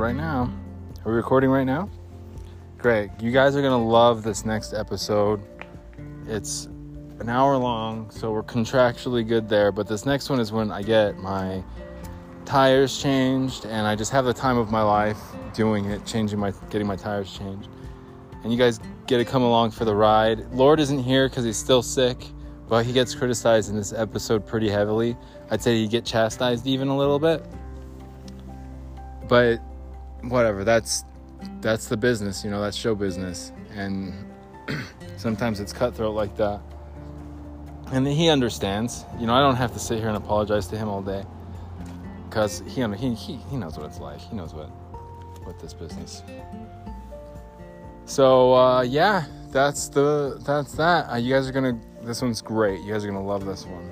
right now. Are we recording right now? Great. You guys are going to love this next episode. It's an hour long, so we're contractually good there. But this next one is when I get my tires changed, and I just have the time of my life doing it, changing my, getting my tires changed. And you guys get to come along for the ride. Lord isn't here because he's still sick, but he gets criticized in this episode pretty heavily. I'd say he'd get chastised even a little bit. But whatever, that's that's the business, you know, that's show business. And sometimes it's cutthroat like that and he understands. You know, I don't have to sit here and apologize to him all day because he, he he knows what it's like. He knows what what this business. So uh, yeah, that's the that's that. Uh, you guys are gonna. This one's great. You guys are gonna love this one.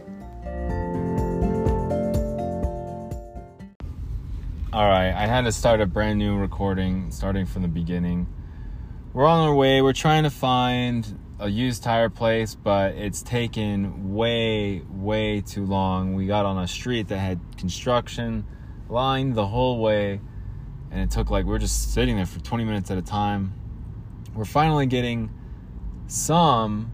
All right, I had to start a brand new recording, starting from the beginning. We're on our way. We're trying to find a used tire place, but it's taken way, way too long. We got on a street that had construction lined the whole way, and it took like we are just sitting there for 20 minutes at a time. We're finally getting some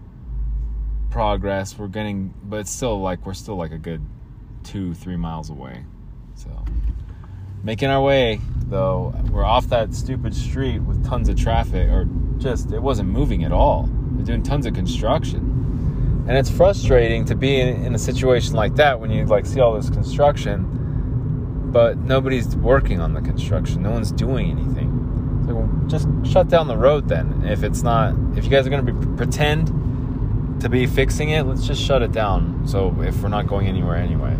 progress. We're getting, but it's still like we're still like a good two, three miles away. Making our way though. We're off that stupid street with tons of traffic, or just it wasn't moving at all they're doing tons of construction. And it's frustrating to be in, in a situation like that when you like see all this construction, but nobody's working on the construction. No one's doing anything. So just shut down the road then. If it's not, if you guys are going to be pretend to be fixing it, let's just shut it down. So if we're not going anywhere anyway,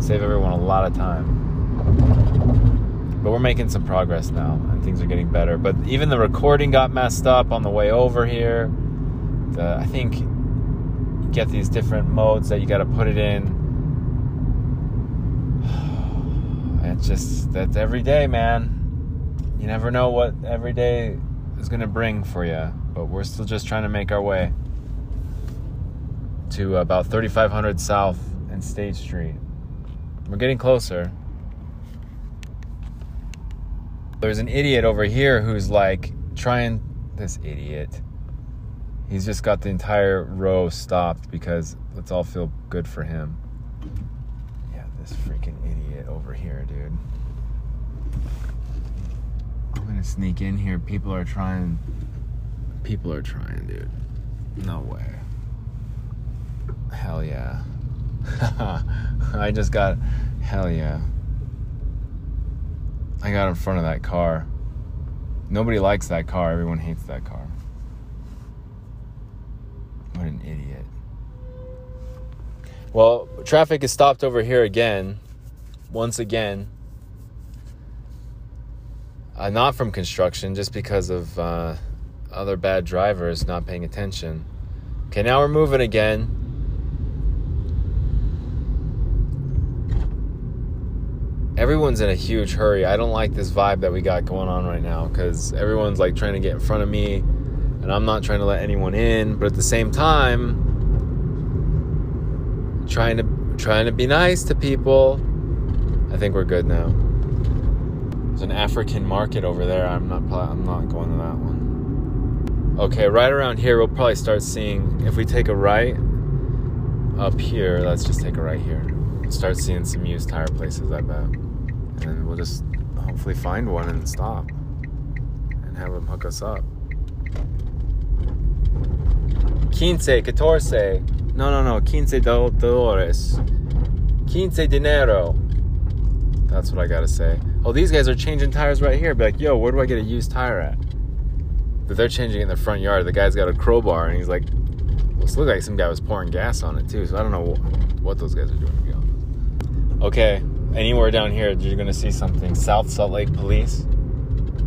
save everyone a lot of time. But we're making some progress now, and things are getting better. But even the recording got messed up on the way over here uh, I think you get these different modes that you got to put it in. It's just that's every day, man. You never know what every day is going to bring for you, but we're still just trying to make our way to about 3500 South and State Street. We're getting closer. There's an idiot over here who's like trying this idiot He's just got the entire row stopped because let's all feel good for him. Yeah, this freaking idiot over here, dude. I'm gonna sneak in here. People are trying. People are trying, dude. No way. Hell yeah. I just got. Hell yeah. I got in front of that car. Nobody likes that car. Everyone hates that car. What an idiot. Well, traffic is stopped over here again. Once again. Uh, not from construction, just because of uh, other bad drivers not paying attention. Okay, now we're moving again. Everyone's in a huge hurry. I don't like this vibe that we got going on right now because everyone's like trying to get in front of me and I'm not trying to let anyone in, but at the same time, trying to trying to be nice to people. I think we're good now. There's an African market over there. I'm not I'm not going to that one. Okay, right around here we'll probably start seeing if we take a right up here, let's just take a right here. start seeing some used tire places, I bet. And then we'll just hopefully find one and stop and have them hook us up. Quince, catorce. No, no, no. Quince dólares. Quince dinero. That's what I gotta say. Oh, these guys are changing tires right here. Be like, yo, where do I get a used tire at? But they're changing in the front yard. The guy's got a crowbar and he's like, well, this looks like some guy was pouring gas on it too. So I don't know what those guys are doing to be honest. Okay, anywhere down here, you're gonna see something. South Salt Lake Police.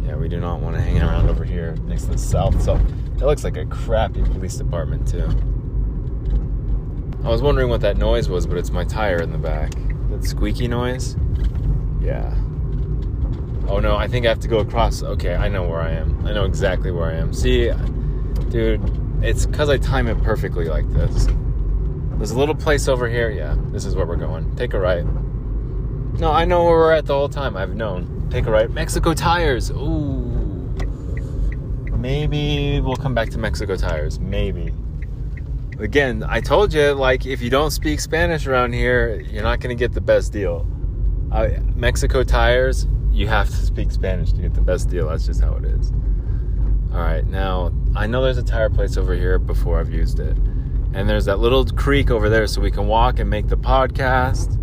Yeah, we do not want to hang around over here next to the South Salt. That looks like a crappy police department, too. I was wondering what that noise was, but it's my tire in the back. That squeaky noise? Yeah. Oh no, I think I have to go across. Okay, I know where I am. I know exactly where I am. See, dude, it's because I time it perfectly like this. There's a little place over here. Yeah, this is where we're going. Take a right. No, I know where we're at the whole time. I've known. Take a right. Mexico tires. Ooh. Maybe we'll come back to Mexico tires. Maybe. Again, I told you, like, if you don't speak Spanish around here, you're not going to get the best deal. Uh, Mexico tires, you have to speak Spanish to get the best deal. That's just how it is. All right, now I know there's a tire place over here before I've used it. And there's that little creek over there so we can walk and make the podcast.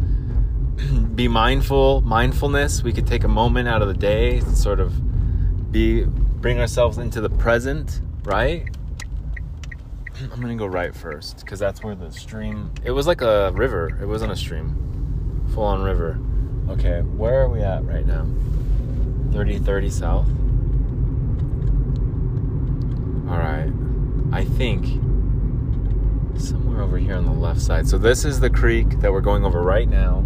be mindful, mindfulness. We could take a moment out of the day to sort of be bring ourselves into the present, right? I'm gonna go right first because that's where the stream. It was like a river. It wasn't a stream, full on river. Okay, where are we at right now? 3030 south. All right, I think somewhere over here on the left side. So this is the creek that we're going over right now,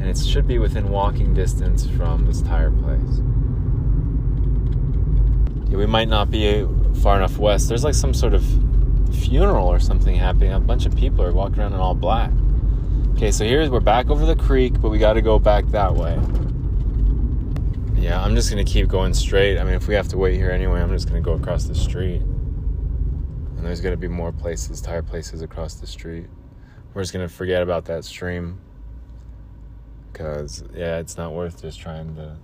and it should be within walking distance from this tire place. Yeah, we might not be far enough west. There's like some sort of funeral or something happening. A bunch of people are walking around in all black. Okay, so here's we're back over the creek, but we got to go back that way. Yeah, I'm just gonna keep going straight. I mean, if we have to wait here anyway, I'm just gonna go across the street. And there's gonna be more places, tire places across the street. We're just gonna forget about that stream. Because, yeah, it's not worth just trying to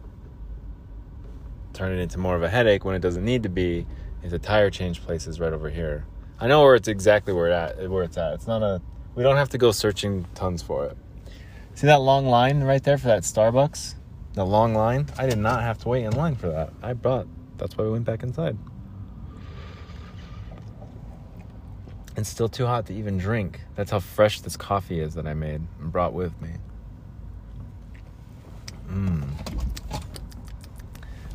turn it into more of a headache when it doesn't need to be. Is a tire change place is right over here. I know where it's exactly where it at where it's at. It's not a we don't have to go searching tons for it. See that long line right there for that Starbucks? The long line? I did not have to wait in line for that. I brought that's why we went back inside. It's still too hot to even drink. That's how fresh this coffee is that I made and brought with me. Mmm.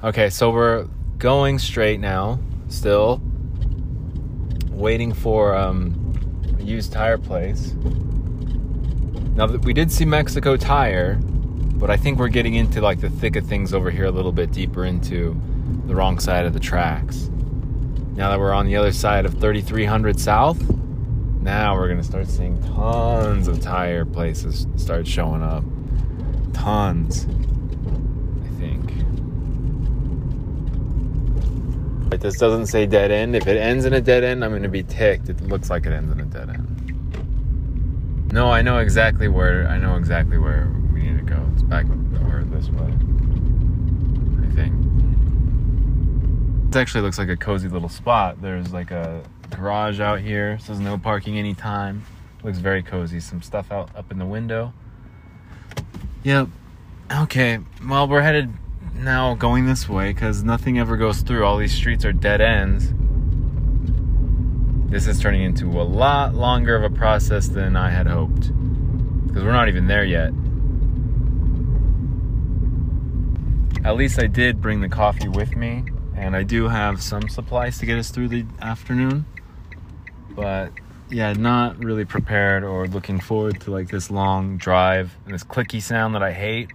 Okay, so we're going straight now, still waiting for um, a used tire place. Now that we did see Mexico Tire, but I think we're getting into like the thick of things over here a little bit deeper into the wrong side of the tracks. Now that we're on the other side of 3300 South, now we're gonna start seeing tons of tire places start showing up. Tons. I think. But this doesn't say dead end. If it ends in a dead end, I'm to be ticked. It looks like it ends in a dead end. No, I know exactly where. I know exactly where we need to go. It's back over this way. I think. It actually looks like a cozy little spot. There's like a garage out here. Says no parking anytime. Looks very cozy. Some stuff out up in the window. Yep. Okay. Well, we're headed now going this way because nothing ever goes through. All these streets are dead ends. This is turning into a lot longer of a process than I had hoped because we're not even there yet. At least I did bring the coffee with me, and I do have some supplies to get us through the afternoon. But yeah, not really prepared or looking forward to like this long drive and this clicky sound that I hate.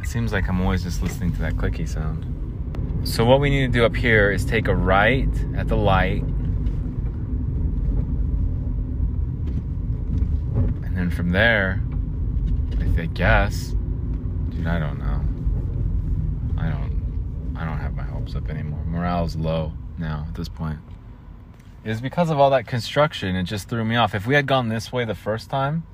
It seems like I'm always just listening to that clicky sound. So what we need to do up here is take a right at the light. And then from there, I guess, dude, I don't know. I don't, I don't have my up anymore. Morale's low now at this point. It's because of all that construction. It just threw me off. If we had gone this way the first time,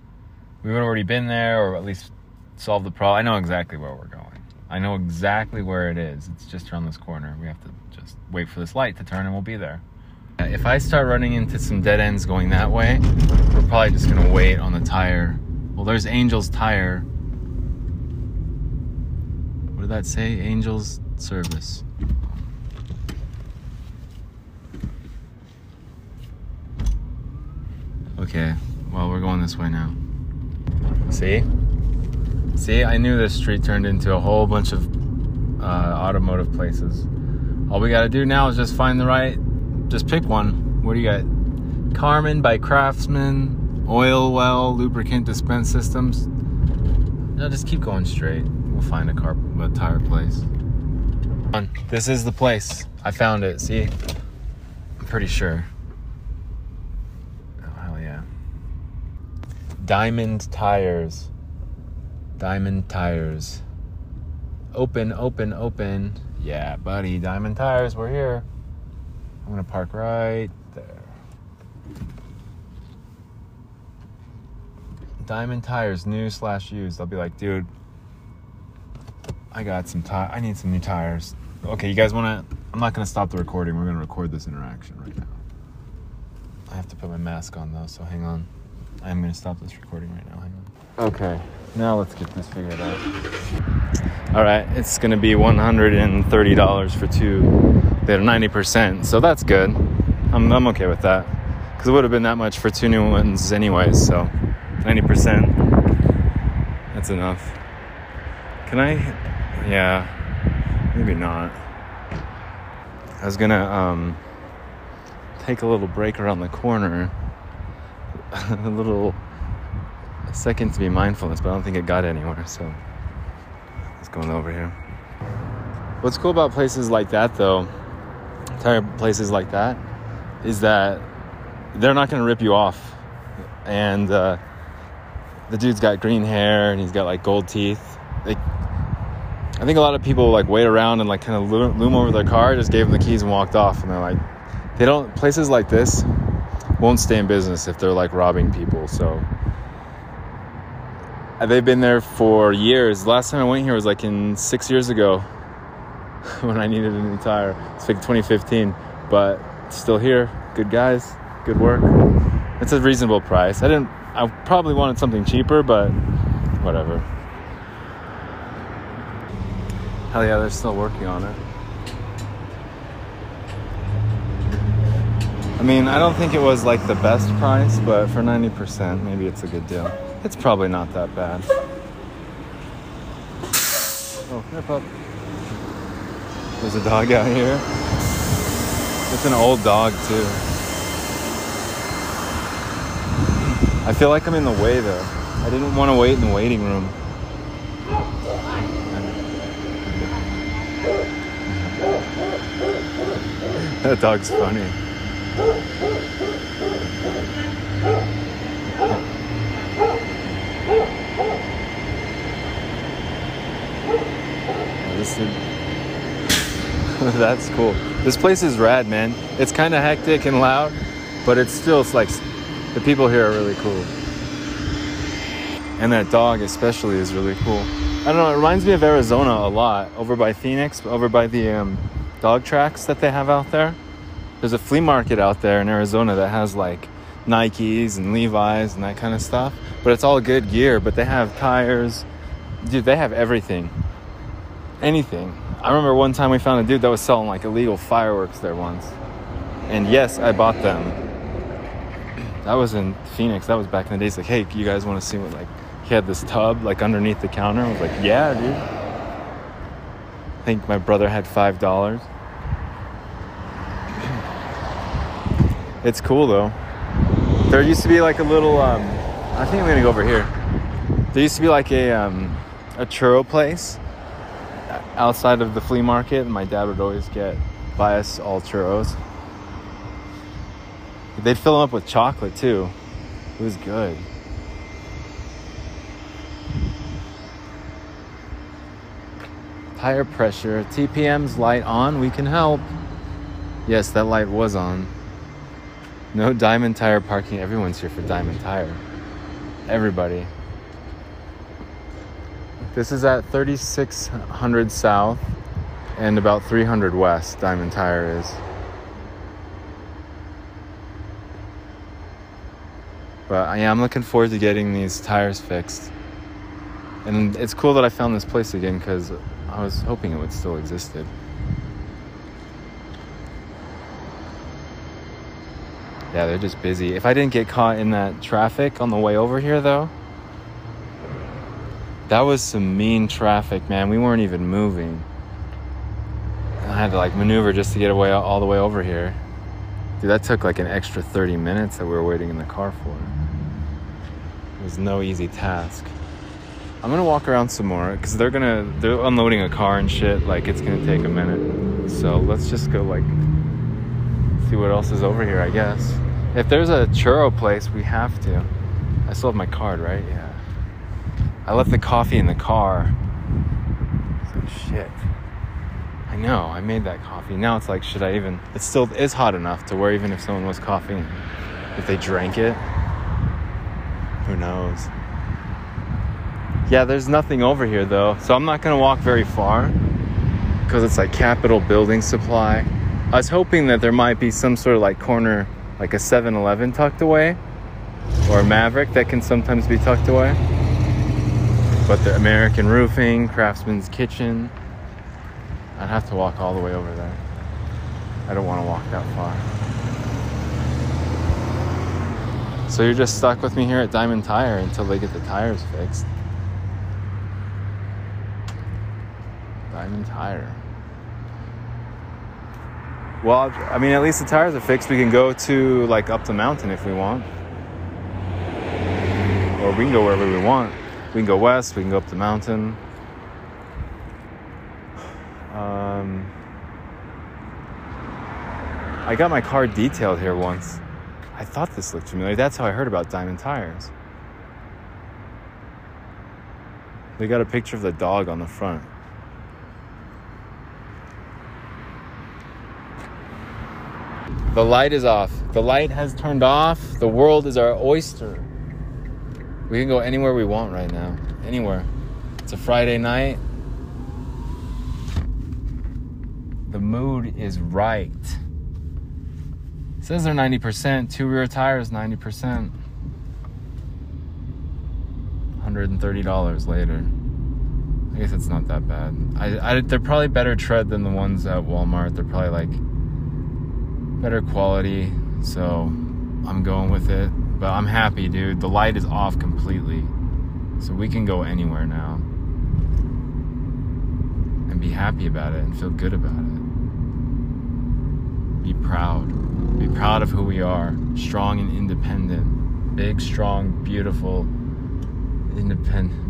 we would have already been there, or at least solve the problem. I know exactly where we're going. I know exactly where it is. It's just around this corner. We have to just wait for this light to turn and we'll be there. If I start running into some dead ends going that way, we're probably just gonna wait on the tire. Well, there's Angel's tire. What did that say? Angel's service. Okay, well, we're going this way now. See? See, I knew this street turned into a whole bunch of uh, automotive places. All we gotta do now is just find the right, just pick one. What do you got? Carmen by Craftsman, Oil Well, Lubricant Dispense Systems. No, just keep going straight. We'll find a car, a tire place. This is the place. I found it. See, I'm pretty sure. Oh hell yeah. Diamond Tires. Diamond Tires. Open, open, open. Yeah, buddy, Diamond Tires, we're here. I'm gonna park right there. Diamond Tires, new slash used. I'll be like, dude, I got some tire. I need some new tires. Okay, you guys wanna? I'm not gonna stop the recording. We're gonna record this interaction right now. I have to put my mask on though, so hang on. I'm gonna stop this recording right now. Hang on. Okay, now let's get this figured out. All right, it's gonna be $130 for two. They're 90%, so that's good. I'm, I'm okay with that. Because it would have been that much for two new ones, anyways, so 90%. That's enough. Can I? Yeah, maybe not. I was gonna um, take a little break around the corner, a little second to be mindfulness, but I don't think it got anywhere. So let's go over here. What's cool about places like that, though, tire places like that, is that they're not gonna rip you off, and uh, the dude's got green hair and he's got like gold teeth. Like, I think a lot of people like wait around and like kind of loom over their car, just gave them the keys and walked off, and they're like, they don't places like this won't stay in business if they're like robbing people. So they've been there for years. Last time I went here was like in six years ago when I needed a new tire. It's like 2015, but still here. Good guys, good work. It's a reasonable price. I didn't. I probably wanted something cheaper, but whatever. Hell yeah, they're still working on it. I mean, I don't think it was like the best price, but for 90%, maybe it's a good deal. It's probably not that bad. Oh, here, pup. There's a dog out here. It's an old dog, too. I feel like I'm in the way, though. I didn't want to wait in the waiting room. that dog's funny. That's cool. This place is rad, man. It's kind of hectic and loud, but it's still it's like the people here are really cool. And that dog especially is really cool. I don't know, it reminds me of Arizona a lot, over by Phoenix, over by the um, dog tracks that they have out there. There's a flea market out there in Arizona that has like Nikes and Levi's and that kind of stuff. But it's all good gear, but they have tires. Dude, they have everything. Anything. I remember one time we found a dude that was selling like illegal fireworks there once. And yes, I bought them. That was in Phoenix. That was back in the days. Like, hey, you guys want to see what like he had this tub like underneath the counter. I was like, yeah, dude. I think my brother had five dollars. It's cool though. There used to be like a little. Um, I think I'm gonna go over here. There used to be like a um, a churro place outside of the flea market, and my dad would always get buy us all churros. They'd fill them up with chocolate too. It was good. Tire pressure, TPMS light on, we can help. Yes, that light was on. No Diamond Tire parking. Everyone's here for Diamond Tire. Everybody. This is at 3600 South and about 300 West, Diamond Tire is. But yeah, I'm looking forward to getting these tires fixed. And it's cool that I found this place again because I was hoping it would still existed. Yeah, they're just busy. If I didn't get caught in that traffic on the way over here, though, that was some mean traffic, man. We weren't even moving. I had to like maneuver just to get away all the way over here. Dude, that took like an extra 30 minutes that we were waiting in the car for. It was no easy task. I'm gonna walk around some more because they're gonna they're unloading a car and shit. Like it's gonna take a minute. So let's just go like see what else is over here. I guess if there's a churro place, we have to. I still have my card, right? Yeah. I left the coffee in the car. Shit. I know, I made that coffee. Now it's like, should I even? It still is hot enough to where even if someone was coughing, if they drank it, who knows? Yeah, there's nothing over here though, so I'm not gonna walk very far because it's like Capital Building Supply. I was hoping that there might be some sort of like corner, like a 7 Eleven tucked away or a Maverik that can sometimes be tucked away. But the American Roofing, Craftsman's Kitchen, I'd have to walk all the way over there. I don't want to walk that far. So you're just stuck with me here at Diamond Tire until they get the tires fixed. Diamond Tire. Well, I mean, at least the tires are fixed. We can go to like up the mountain if we want, or we can go wherever we want. We can go west. We can go up the mountain. Um, I got my car detailed here once. I thought this looked familiar. That's how I heard about Diamond Tires. They got a picture of the dog on the front. The light is off. The light has turned off. The world is our oyster. We can go anywhere we want right now. Anywhere. It's a Friday night. The mood is right. It says they're 90%. Two rear tires, 90%. $130 later. I guess it's not that bad. I, I, they're probably better tread than the ones at Walmart. They're probably like better quality, so I'm going with it. But I'm happy, dude. The light is off completely. So we can go anywhere now. And be happy about it and feel good about it. Be proud. Be proud of who we are. Strong and independent. Big, strong, beautiful, independent.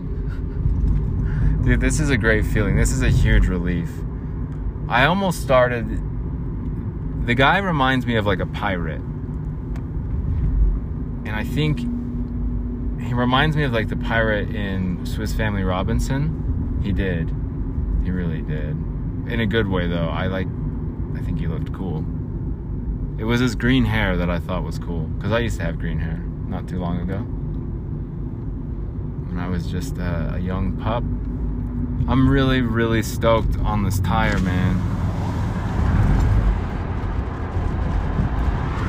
Dude, this is a great feeling. This is a huge relief. I almost started the guy reminds me of like a pirate. And I think he reminds me of like the pirate in Swiss Family Robinson. He did. He really did. In a good way though. I like I think he looked cool. It was his green hair that I thought was cool cuz I used to have green hair not too long ago. When I was just a, a young pup. I'm really really stoked on this tire, man.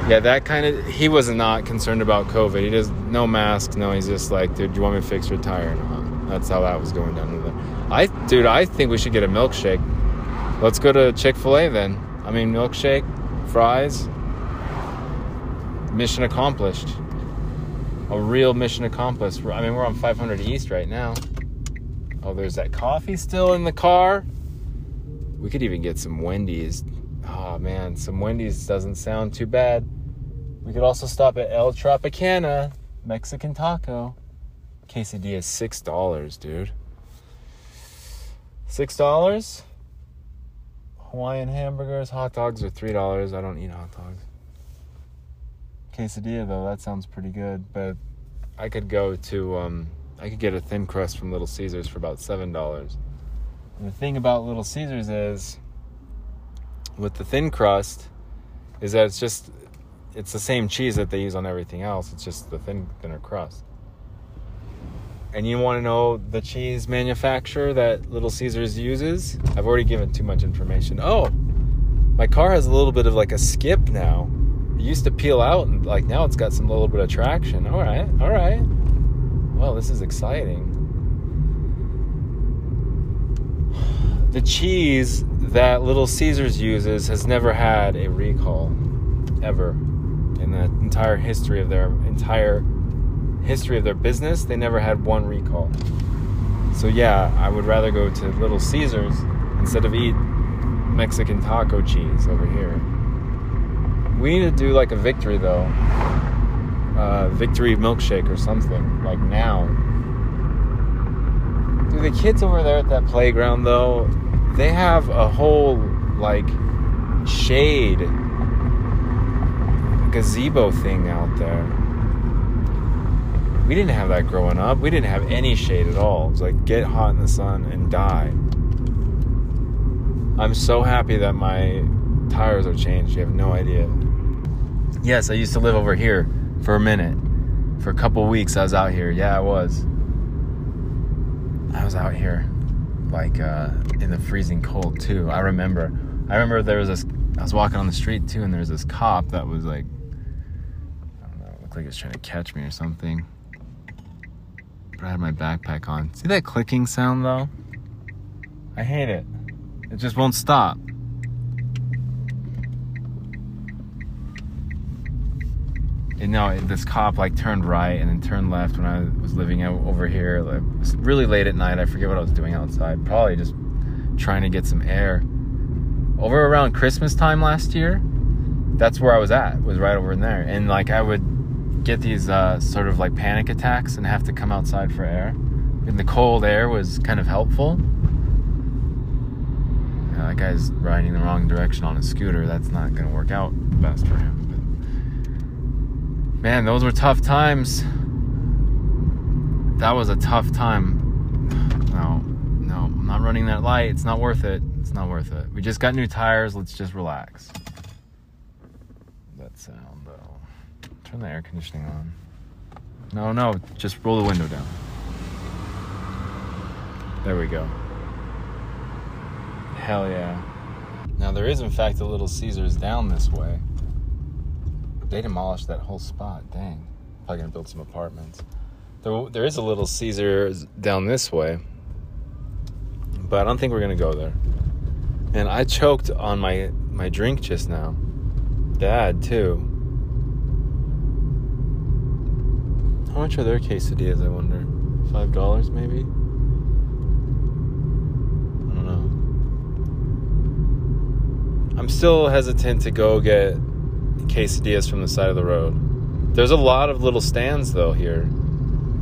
Yeah, that kind of he was not concerned about COVID. He does no mask, no. He's just like, dude, do you want me to fix your tire or not? That's how that was going down it. I, dude, I think we should get a milkshake. Let's go to Chick Fil A then. I mean, milkshake, fries. Mission accomplished. A real mission accomplished. I mean, we're on 500 East right now. Oh, there's that coffee still in the car. We could even get some Wendy's. Oh man, some Wendy's doesn't sound too bad. We could also stop at El Tropicana, Mexican taco. Quesadilla is six dollars, dude. Six dollars. Hawaiian hamburgers, hot dogs are three dollars. I don't eat hot dogs. Quesadilla though, that sounds pretty good. But I could go to um, I could get a thin crust from Little Caesars for about seven dollars. The thing about Little Caesars is, with the thin crust, is that it's just it's the same cheese that they use on everything else. It's just the thin, thinner crust. And you want to know the cheese manufacturer that Little Caesars uses? I've already given too much information. Oh, my car has a little bit of like a skip now. It used to peel out, and like now it's got some little bit of traction. All right, all right. Well, this is exciting. The cheese that Little Caesars uses has never had a recall, ever the entire history of their entire history of their business, they never had one recall. So yeah, I would rather go to Little Caesars instead of eat Mexican taco cheese over here. We need to do like a victory though. Uh, victory milkshake or something like now. Do the kids over there at that playground though? They have a whole like shade gazebo thing out there. We didn't have that growing up. We didn't have any shade at all. It was like get hot in the sun and die. I'm so happy that my tires are changed. You have no idea. Yes, I used to live over here for a minute. For a couple weeks, I was out here. Yeah, I was. I was out here, like uh, in the freezing cold too. I remember. I remember there was this. I was walking on the street too, and there was this cop that was like, like was trying to catch me or something. But I had my backpack on. See that clicking sound though? I hate it. It just won't stop. And no, this cop like turned right and then turned left when I was living over here. Like, it was really late at night. I forget what I was doing outside. Probably just trying to get some air. Over around Christmas time last year, that's where I was at. Was right over in there, and like I would get these uh, sort of like panic attacks and have to come outside for air. And the cold air was kind of helpful. Yeah, that guy's riding the wrong direction on a scooter. That's not going to work out best for him. But man, those were tough times. That was a tough time. No, no, I'm not running that light. It's not worth it. It's not worth it. We just got new tires. Let's just relax. That's though. Turn the air conditioning on. No, no, just roll the window down. There we go. Hell yeah. Now there is in fact a little Caesars down this way. They demolished that whole spot. Dang. Probably gonna build some apartments. There, there is a little Caesars down this way, but I don't think we're gonna go there. And I choked on my my drink just now. Bad too. How much are their quesadillas? I wonder. Five dollars maybe. I don't know. I'm still hesitant to go get quesadillas from the side of the road. There's a lot of little stands though here.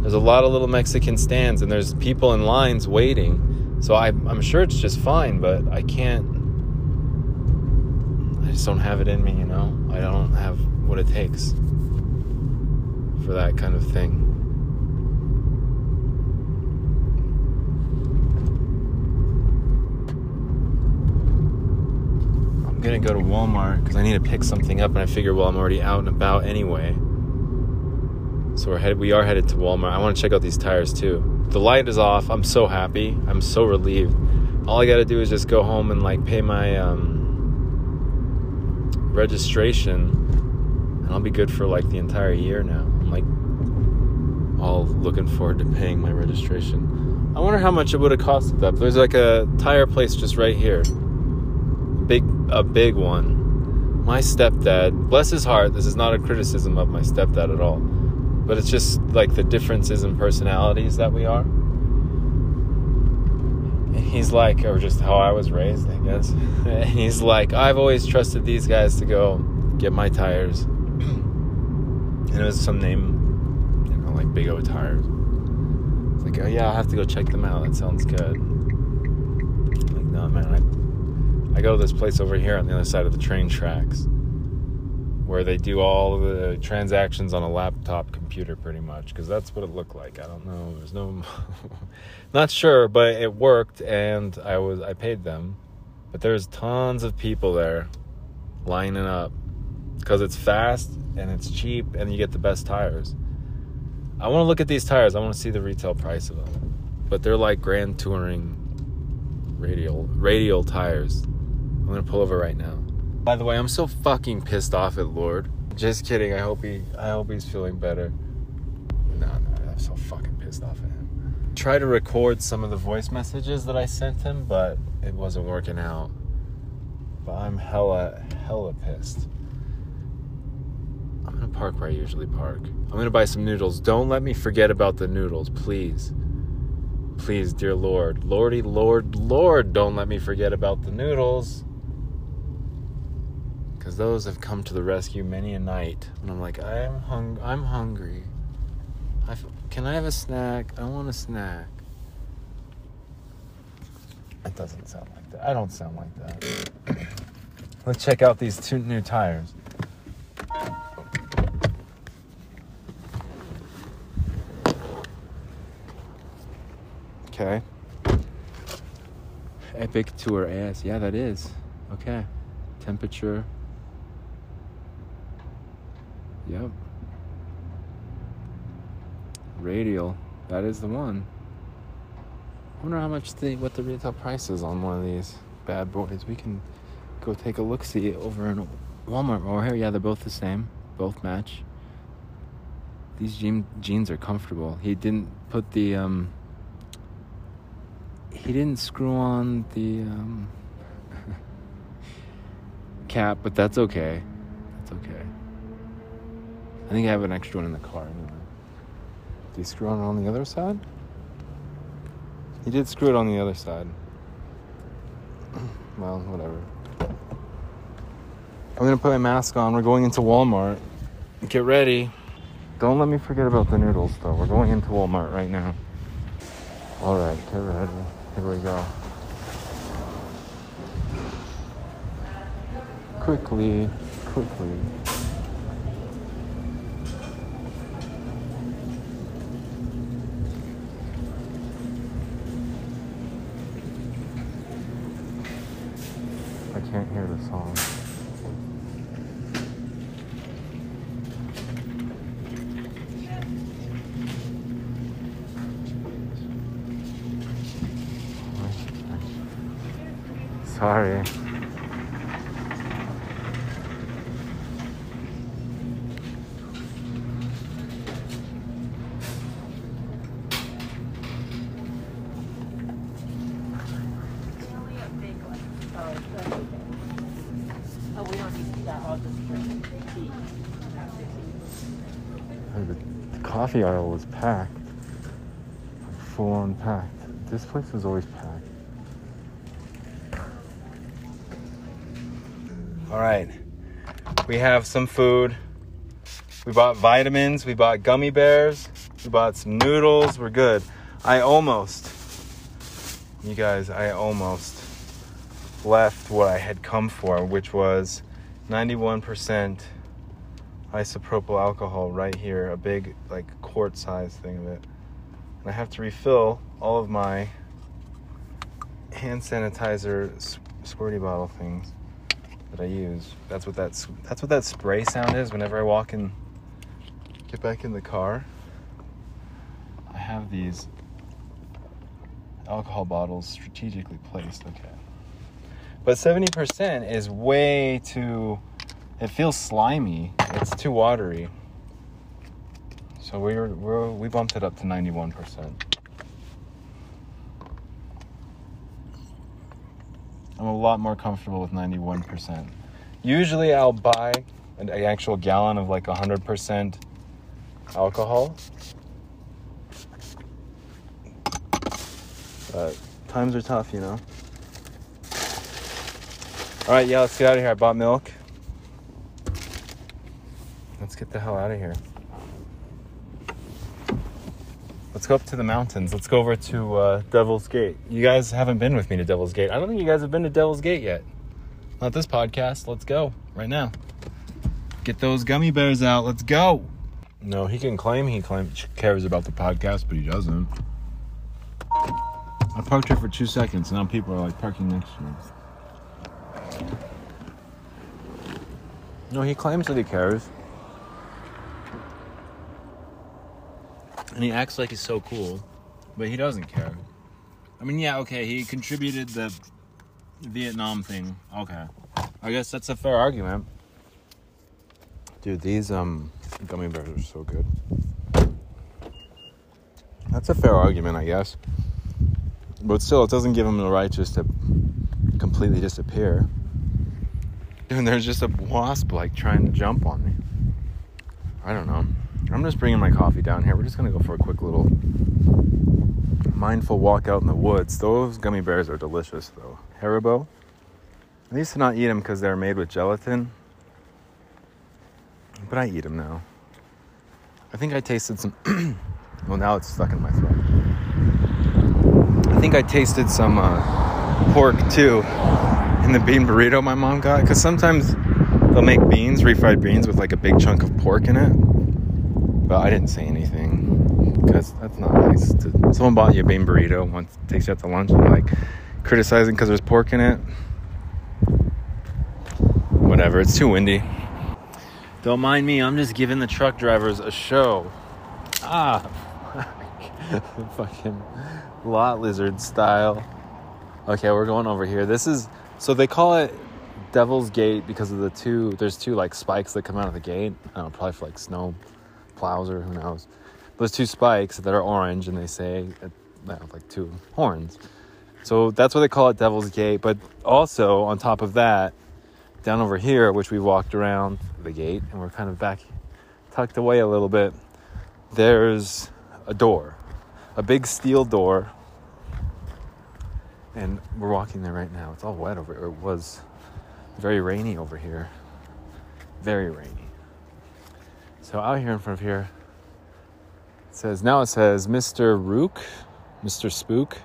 There's a lot of little Mexican stands, and there's people in lines waiting. So I, I'm sure it's just fine, but I can't. I just don't have it in me, you know? I don't have what it takes for that kind of thing. I'm gonna go to Walmart because I need to pick something up, and I figure, well, I'm already out and about anyway. So we're headed. We are headed to Walmart. I want to check out these tires too. The light is off. I'm so happy. I'm so relieved. All I got to do is just go home and like pay my um, registration, and I'll be good for like the entire year now. Like all looking forward to paying my registration. I wonder how much it would have costed that. There's like a tire place just right here. Big a big one. My stepdad, bless his heart, this is not a criticism of my stepdad at all. But it's just like the differences in personalities that we are. And he's like, or just how I was raised, I guess. And he's like, I've always trusted these guys to go get my tires. And it was some name, you know, like Big O Tires. It's like, oh yeah, I'll have to go check them out. That sounds good. I'm like, no, man, I, I go to this place over here on the other side of the train tracks where they do all the transactions on a laptop computer pretty much because that's what it looked like i don't know there's no not sure but it worked and i was i paid them but there's tons of people there lining up because it's fast and it's cheap and you get the best tires i want to look at these tires i want to see the retail price of them but they're like grand touring radial radial tires i'm gonna pull over right now by the way, I'm so fucking pissed off at Lord. Just kidding. I hope he I hope he's feeling better. No, no, I'm so fucking pissed off at him. Try to record some of the voice messages that I sent him, but it wasn't working out. But I'm hella hella pissed. Park where I usually park. I'm gonna buy some noodles. Don't let me forget about the noodles, please. Please, dear Lord. Lordy, Lord, Lord, don't let me forget about the noodles because those have come to the rescue many a night. And I'm like, I'm hung, I'm hungry. I f- can I have a snack? I want a snack. It doesn't sound like that. I don't sound like that. Let's check out these two new tires. Okay. Epic Tour AS. Yeah, that is. Okay. Temperature. Yep. Radial. That is the one. I wonder how much the what the retail price is on one of these bad boys. We can go take a look see over in Walmart over here. Yeah, they're both the same. Both match. These jean, jeans are comfortable. He didn't put the um he didn't screw on the um cap, but that's okay. That's okay. I think I have an extra one in the car anyway. Did he screw on it on the other side? He did screw it on the other side. Well, whatever. I'm gonna put my mask on. We're going into Walmart. Get ready. Don't let me forget about the noodles, though. We're going into Walmart right now. All right, get ready. Here we go. Quickly, quickly. I can't hear the song. Sorry. Only a big one. Oh, that's okay. Oh, we don't need that. I'll just drink tea. The coffee aisle was packed. Full on packed. This place was always packed. All right. We have some food. We bought vitamins. We bought gummy bears. We bought some noodles. We're good. I almost, you guys, I almost left what I had come for, which was 91% isopropyl alcohol right here, a big like quart size thing of it. And I have to refill all of my hand sanitizer squirty bottle things that I use. That's what that's that's what that spray sound is whenever I walk and get back in the car. I have these alcohol bottles strategically placed, okay. But 70% is way too it feels slimy. It's too watery. So we're, we're we bumped it up to 91%. I'm a lot more comfortable with 91%. Usually I'll buy an, an actual gallon of like 100% alcohol. But times are tough, you know. All right, yeah, let's get out of here. I bought milk. Let's get the hell out of here. Let's go up to the mountains. Let's go over to uh, Devil's Gate. You guys haven't been with me to Devil's Gate. I don't think you guys have been to Devil's Gate yet. Not this podcast. Let's go right now. Get those gummy bears out. Let's go. No, he can claim he claims cares about the podcast, but he doesn't. I parked here for two seconds. and Now people are like parking next to me. No, he claims that he cares. And he acts like he's so cool, but he doesn't care. I mean, yeah, okay, he contributed the Vietnam thing. Okay. I guess that's a fair argument. Dude, these um gummy bears are so good. That's a fair argument, I guess. But still, it doesn't give him the right just to completely disappear. And there's just a wasp like trying to jump on me. I don't know. I'm just bringing my coffee down here. We're just gonna go for a quick little mindful walk out in the woods. Those gummy bears are delicious, though. Haribo. I used to not eat them because they're made with gelatin, but I eat them now. I think I tasted some. well, now it's stuck in my throat. I think I tasted some uh, pork too in the bean burrito my mom got because sometimes they'll make beans, refried beans with like a big chunk of pork in it. But I didn't say anything because that's not nice. To, someone bought you a bean burrito, once takes you out to lunch, and like criticizing because there's pork in it. Whatever. It's too windy. Don't mind me. I'm just giving the truck drivers a show. Ah, fucking lot lizard style. Okay, we're going over here. This is so they call it Devil's Gate because of the two. There's two like spikes that come out of the gate. I don't know, probably for like snow plows or who knows. Those two spikes that are orange, and they say uh, have like two horns. So that's why they call it Devil's Gate. But also on top of that, down over here, which we walked around the gate, and we're kind of back tucked away a little bit. There's a door, a big steel door, and we're walking there right now. It's all wet over here. It was very rainy over here. Very rainy. So out here in front of here, it says now it says Mr. Rook, Mr. Spook.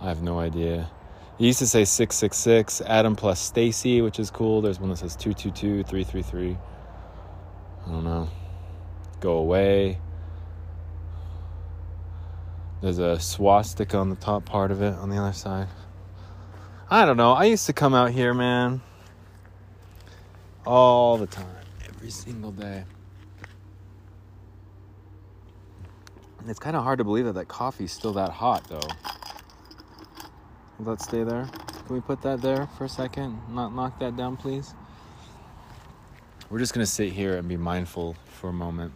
I have no idea. It used to say 666, Adam plus Stacy, which is cool. There's one that says 222, 333. I don't know. Go away. There's a swastika on the top part of it on the other side. I don't know. I used to come out here, man, all the time, every single day. It's kind of hard to believe that that coffee's still that hot, though. Let's stay there? Can we put that there for a second? Not knock that down, please. We're just gonna sit here and be mindful for a moment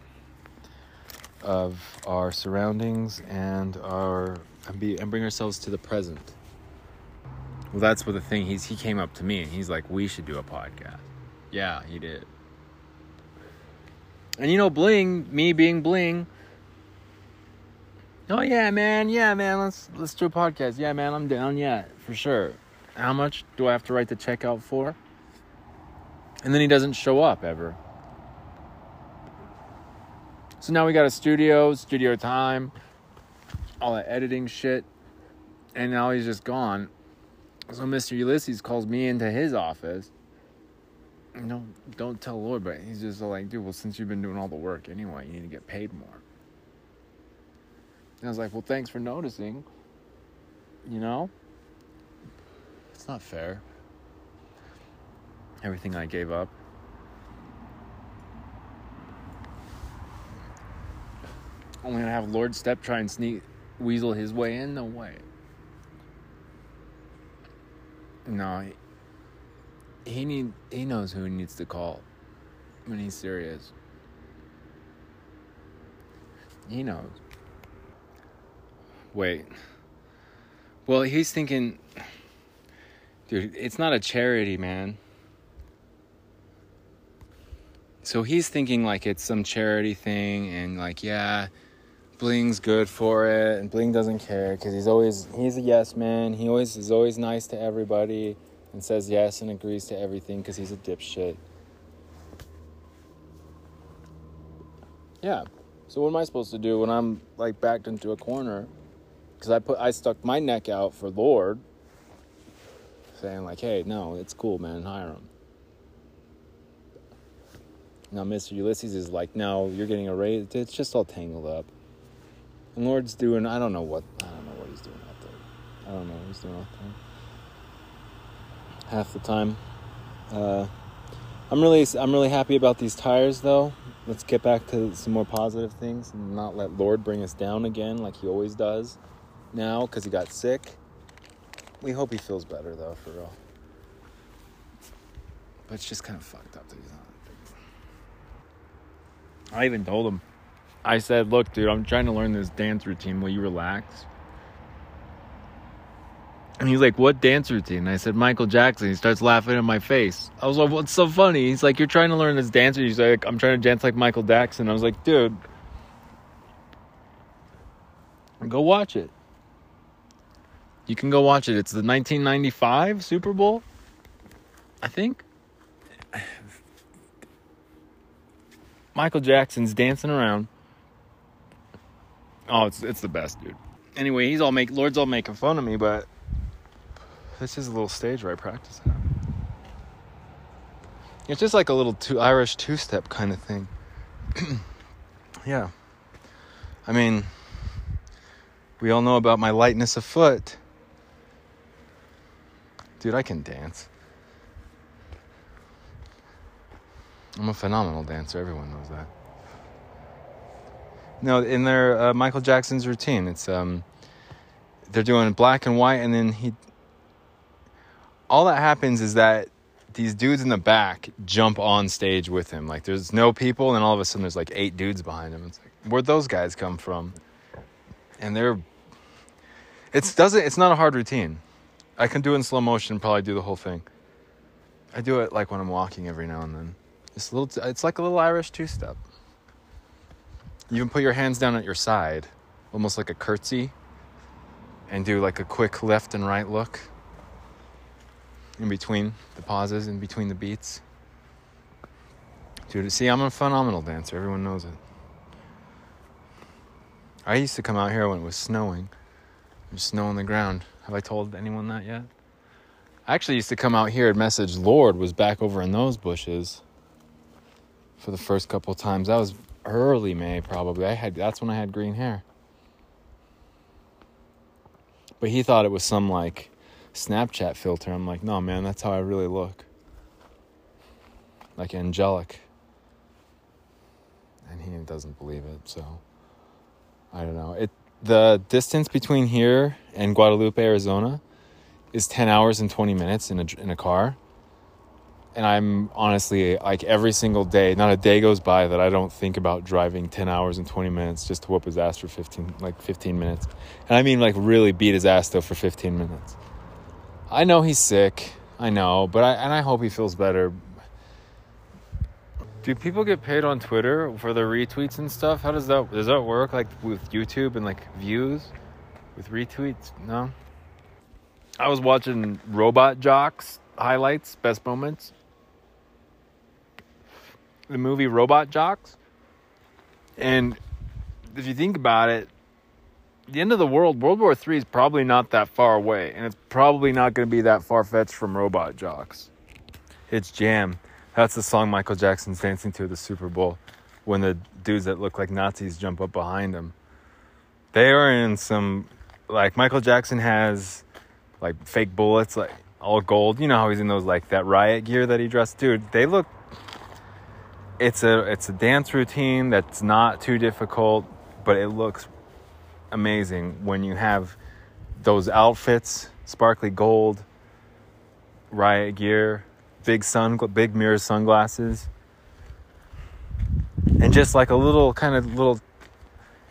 of our surroundings and our and be and bring ourselves to the present. Well, that's what the thing. He's he came up to me and he's like, "We should do a podcast." Yeah, he did. And you know, bling, me being bling. Oh yeah, man. Yeah, man. Let's let's do a podcast. Yeah, man. I'm down. Yeah, for sure. How much do I have to write the check out for? And then he doesn't show up ever. So now we got a studio, studio time, all that editing shit, and now he's just gone. So Mr. Ulysses calls me into his office. No, don't tell Lord, but he's just like, dude, well, since you've been doing all the work anyway, you need to get paid more. And I was like, well, thanks for noticing. You know? It's not fair. Everything I gave up. Only gonna have Lord Step try and sneak weasel his way in? No way. No, he, he need he knows who he needs to call when he's serious. He knows. Wait. Well, he's thinking dude, it's not a charity, man. So he's thinking like it's some charity thing and like yeah, Bling's good for it, and Bling doesn't care because he's always he's a yes man. He always is always nice to everybody and says yes and agrees to everything because he's a dipshit. Yeah. So what am I supposed to do when I'm like backed into a corner? Because I put I stuck my neck out for Lord, saying like, "Hey, no, it's cool, man. Hire him." Now Mr. Ulysses is like, "No, you're getting a raise. It's just all tangled up." And Lord's doing, I don't know what, I don't know what he's doing out there. I don't know what he's doing out there. Half the time. Uh, I'm really, I'm really happy about these tires though. Let's get back to some more positive things and not let Lord bring us down again like he always does now because he got sick. We hope he feels better though, for real. But it's just kind of fucked up that he's not. I even told him I said, look, dude, I'm trying to learn this dance routine. Will you relax? And he's like, what dance routine? I said, Michael Jackson. He starts laughing in my face. I was like, what's so funny? He's like, you're trying to learn this dance routine. He's like, I'm trying to dance like Michael Jackson. I was like, dude, go watch it. You can go watch it. It's the 1995 Super Bowl, I think. Michael Jackson's dancing around. Oh, it's it's the best, dude. Anyway, he's all make Lord's all making fun of me, but this is a little stage where I practice. It's just like a little two Irish two step kind of thing. yeah. I mean, We all know about my lightness of foot. Dude, I can dance. I'm a phenomenal dancer. Everyone knows that. No, in their uh, Michael Jackson's routine, it's um, they're doing black and white, and then he. All that happens is that these dudes in the back jump on stage with him. Like there's no people, and all of a sudden there's like eight dudes behind him. It's like where'd those guys come from? And they're. It's doesn't. It's not a hard routine. I can do it in slow motion. Probably do the whole thing. I do it like when I'm walking every now and then. It's a little. It's like a little Irish two-step. You can put your hands down at your side, almost like a curtsy, and do like a quick left and right look in between the pauses, in between the beats. Dude, see, I'm a phenomenal dancer. Everyone knows it. I used to come out here when it was snowing. There's snow on the ground. Have I told anyone that yet? I actually used to come out here and message Lord was back over in those bushes for the first couple times. That was early May probably. I had that's when I had green hair. But he thought it was some like Snapchat filter. I'm like, no man, that's how I really look. Like angelic. And he doesn't believe it, so I don't know. It the distance between here and Guadalupe, Arizona is 10 hours and 20 minutes in a in a car and I'm honestly like every single day, not a day goes by that I don't think about driving 10 hours and 20 minutes just to whoop his ass for 15 like 15 minutes. And I mean like really beat his ass though for 15 minutes. I know he's sick. I know, but I and I hope he feels better. Do people get paid on Twitter for their retweets and stuff? How does that does that work like with YouTube and like views with retweets? No. I was watching Robot Jox highlights, best moments the movie Robot Jox, And if you think about it, the end of the world, World War III is probably not that far away, and it's probably not going to be that far fetched from Robot Jox. It's Jam. That's the song Michael Jackson's dancing to at the Super Bowl when the dudes that look like Nazis jump up behind him. They are in some, like, Michael Jackson has, like, fake bullets, like, all gold. You know how he's in those, like, that riot gear that he dressed? Dude, they look it's a it's a dance routine that's not too difficult, but it looks amazing when you have those outfits, sparkly gold, riot gear, big sun, big mirror sunglasses, and just like a little kind of little,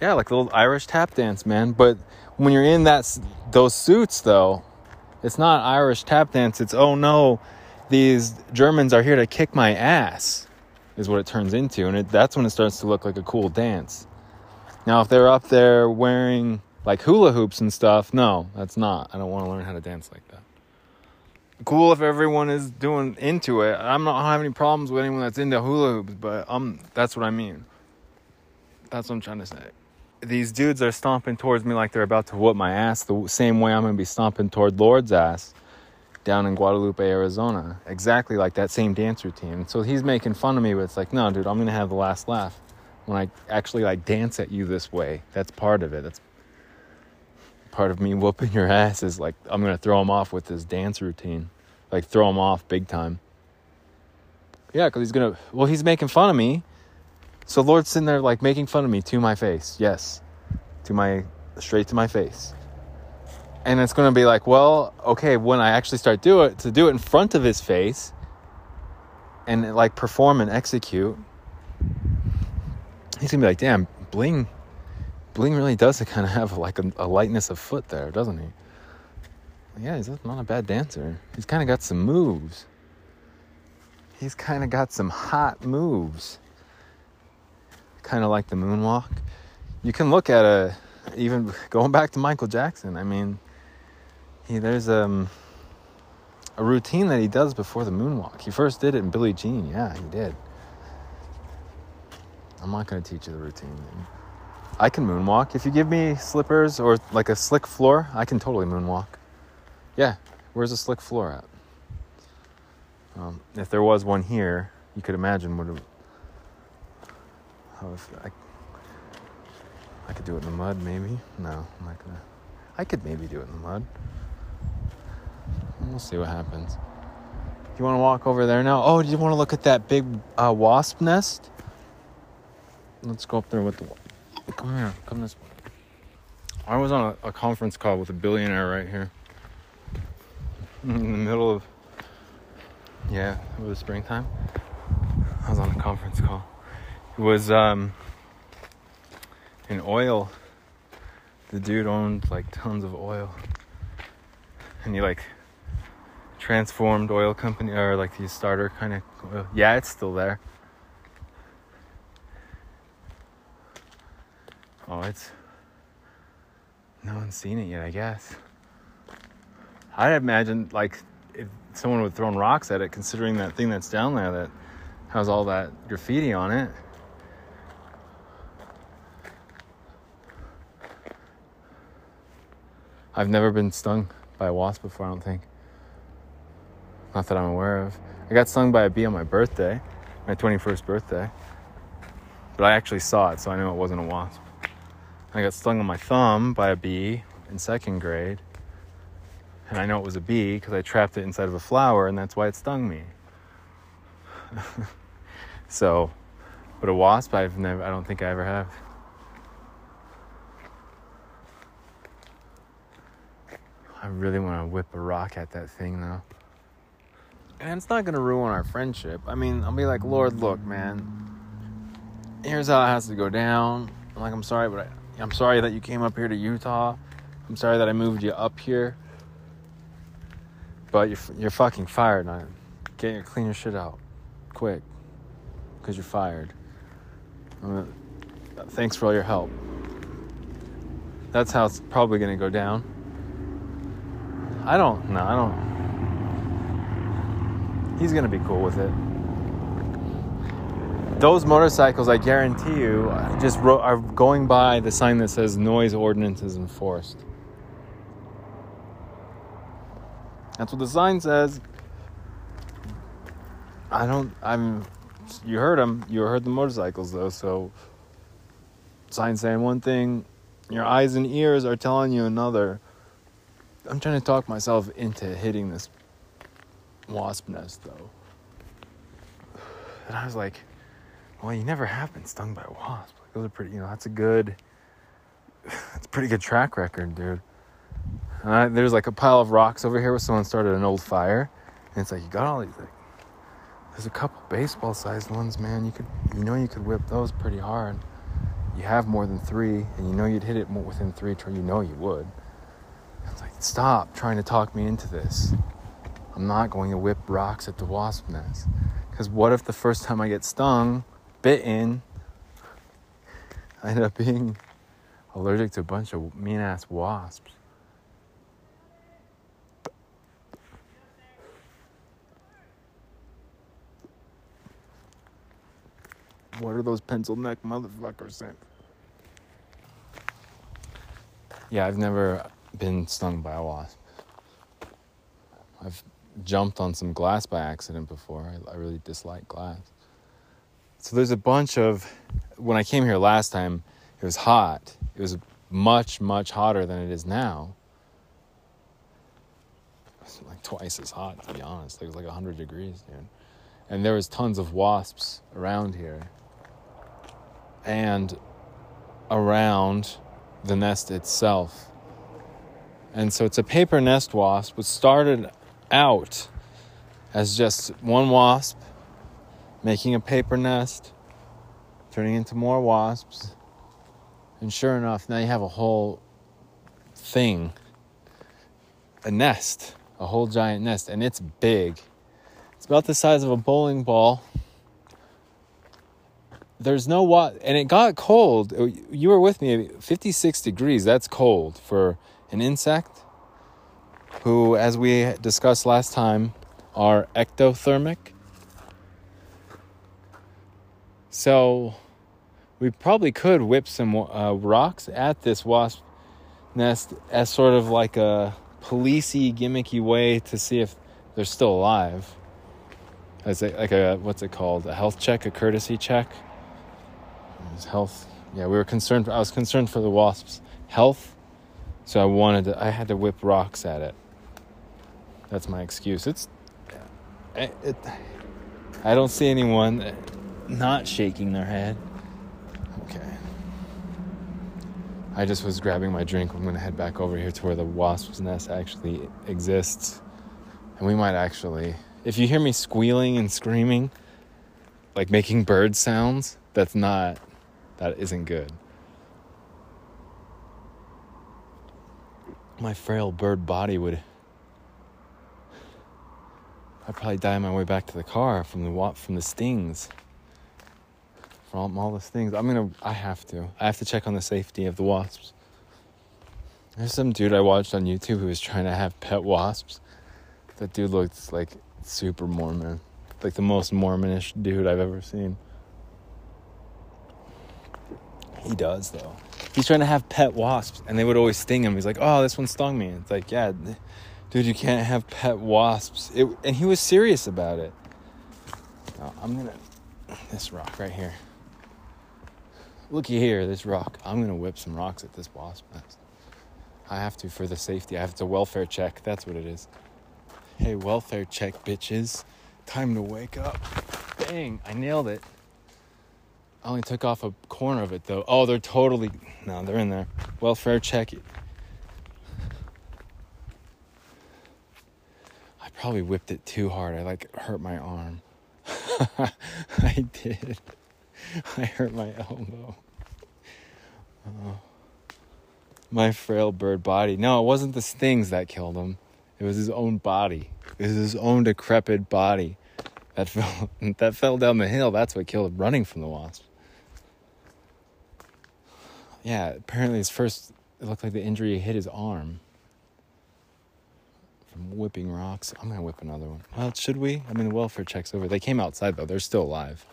yeah, like a little Irish tap dance, man. But when you're in that those suits, though, it's not Irish tap dance. It's oh no, these Germans are here to kick my ass is what it turns into, and it, that's when it starts to look like a cool dance. Now, if they're up there wearing like hula hoops and stuff, no, that's not. I don't want to learn how to dance like that. Cool if everyone is doing into it. I'm not having any problems with anyone that's into hula hoops, but um, that's what I mean. That's what I'm trying to say. These dudes are stomping towards me like they're about to whoop my ass the same way I'm to be stomping toward Lord's ass down in Guadalupe, Arizona, exactly like that same dance routine. So he's making fun of me, but it's like, no, dude, I'm gonna have the last laugh when I actually like dance at you this way. That's part of it. That's part of me whooping your ass is like I'm gonna throw him off with this dance routine, like throw him off big time. Yeah, because he's gonna. Well, he's making fun of me. So Lord's sitting there like making fun of me to my face. Yes, to my straight to my face and it's to be like, well, okay, when I actually start do it, to do it in front of his face and like perform and execute, he's to be like, damn, Bling, Bling really does kind of have like a, a lightness of foot there, doesn't he? Yeah, he's not a bad dancer. He's kind of got some moves. He's kind of got some hot moves. Kind of like the moonwalk. You can look at a, even going back to Michael Jackson, I mean, he, there's um, a routine that he does before the moonwalk. He first did it in Billie Jean. Yeah, he did. I'm not going to teach you the routine. I can moonwalk. If you give me slippers or like a slick floor, I can totally moonwalk. Yeah, where's a slick floor at? Um, if there was one here, you could imagine what. It, how if I, I could do it in the mud, maybe. No, I'm not gonna. I could maybe do it in the mud. We'll see what happens. You want to walk over there now? Oh, do you want to look at that big uh, wasp nest? Let's go up there with the. Come here. Come this way. I was on a, a conference call with a billionaire right here. In the middle of. Yeah, it was springtime. I was on a conference call. It was um, in oil. The dude owned like tons of oil. And he like transformed oil company or like the starter kind of oil. Yeah, it's still there. Oh, it's no one's seen it yet, I guess. I'd imagine like if someone would thrown rocks at it, considering that thing that's down there that has all that graffiti on it. I've never been stung by a wasp before, I don't think. Not that I'm aware of. I got stung by a bee on my birthday, my 21st birthday. But I actually saw it, so I knew it wasn't a wasp. I got stung on my thumb by a bee in second grade. And I know it was a bee because I trapped it inside of a flower, and that's why it stung me. so, but a wasp, I've never, I don't think I ever have. I really want to whip a rock at that thing though. And it's not going to ruin our friendship. I mean, I'll be like, Lord, look, man. Here's how it has to go down. I'm like, I'm sorry, but I, I'm sorry that you came up here to Utah. I'm sorry that I moved you up here. But you're, you're fucking fired now. Get your clean your shit out, quick, because you're fired. Thanks for all your help. That's how it's probably gonna go down. I don't. No, I don't. He's gonna be cool with it. Those motorcycles, I guarantee you, just ro- are going by the sign that says noise ordinance is enforced. That's what the sign says. I don't. I'm. You heard them. You heard the motorcycles though. So, sign saying one thing, your eyes and ears are telling you another. I'm trying to talk myself into hitting this wasp nest though. And I was like, well, you never have been stung by a wasp. Those are pretty. You know, that's a good. That's a pretty good track record, dude. Uh, there's like a pile of rocks over here where someone started an old fire, and it's like you got all these like. There's a couple baseball-sized ones, man. You could, you know, you could whip those pretty hard. You have more than three, and you know you'd hit it within three. You know you would. It's like stop trying to talk me into this. I'm not going to whip rocks at the wasp nest. Because what if the first time I get stung, bitten, I end up being allergic to a bunch of mean ass wasps? What are those pencil neck motherfuckers saying? Yeah, I've never been stung by a wasp. I've jumped on some glass by accident before. I, I really dislike glass. So there's a bunch of. When I came here last time, it was hot. It was much, much hotter than it is now. It like twice as hot, to be honest. It was like 100 degrees, dude. And there was tons of wasps around here. And around the nest itself. And so it's a paper nest wasp, which started out as just one wasp making a paper nest, turning into more wasps. And sure enough, now you have a whole thing a nest, a whole giant nest, and it's big. It's about the size of a bowling ball. There's no what, and it got cold. Oh, you were with me, 56 degrees. That's cold for an insect who, as we discussed last time, are ectothermic. So we probably could whip some uh, rocks at this wasp nest as sort of like a policey, gimmicky way to see if they're still alive. As a, like a what's it called? A health check, a courtesy check. Health yeah, we were concerned. I was concerned for the wasps' health, so I wanted to. I had to whip rocks at it. That's my excuse. It's. It, it, I don't see anyone not shaking their head. Okay. I just was grabbing my drink. I'm gonna head back over here to where the wasp's nest actually exists, and we might actually. If you hear me squealing and screaming, like making bird sounds, that's not that isn't good. My frail bird body would. I'd probably die on my way back to the car from the from the stings. From all the things. I'm gonna. I have to. I have to check on the safety of the wasps. There's some dude I watched on YouTube who was trying to have pet wasps. That dude looked like super Mormon, like the most Mormonish dude I've ever seen. He does though. He's trying to have pet wasps, and they would always sting him. He's like, "Oh, this one stung me." It's like, yeah, dude, you can't have pet wasps. It, and he was serious about it. I'm gonna this rock right here. Looky here, this rock. I'm gonna whip some rocks at this wasp nest. I have to for the safety. I have to welfare check. That's what it is. Hey, welfare check, bitches. Time to wake up. Bang! I nailed it. I only took off a corner of it though. Oh, they're totally no, they're in there. Welfare check. I probably whipped it too hard. I like hurt my arm. I did. I hurt my elbow. Oh. My frail bird body. No, it wasn't the stings that killed him. It was his own body. It was his own decrepit body that fell that fell down the hill. That's what killed him, running from the wasp yeah, apparently his first, it looked like the injury hit his arm from whipping rocks. I'm gonna whip another one. Well, should we? I mean, the welfare check's over. They came outside though. They're still alive.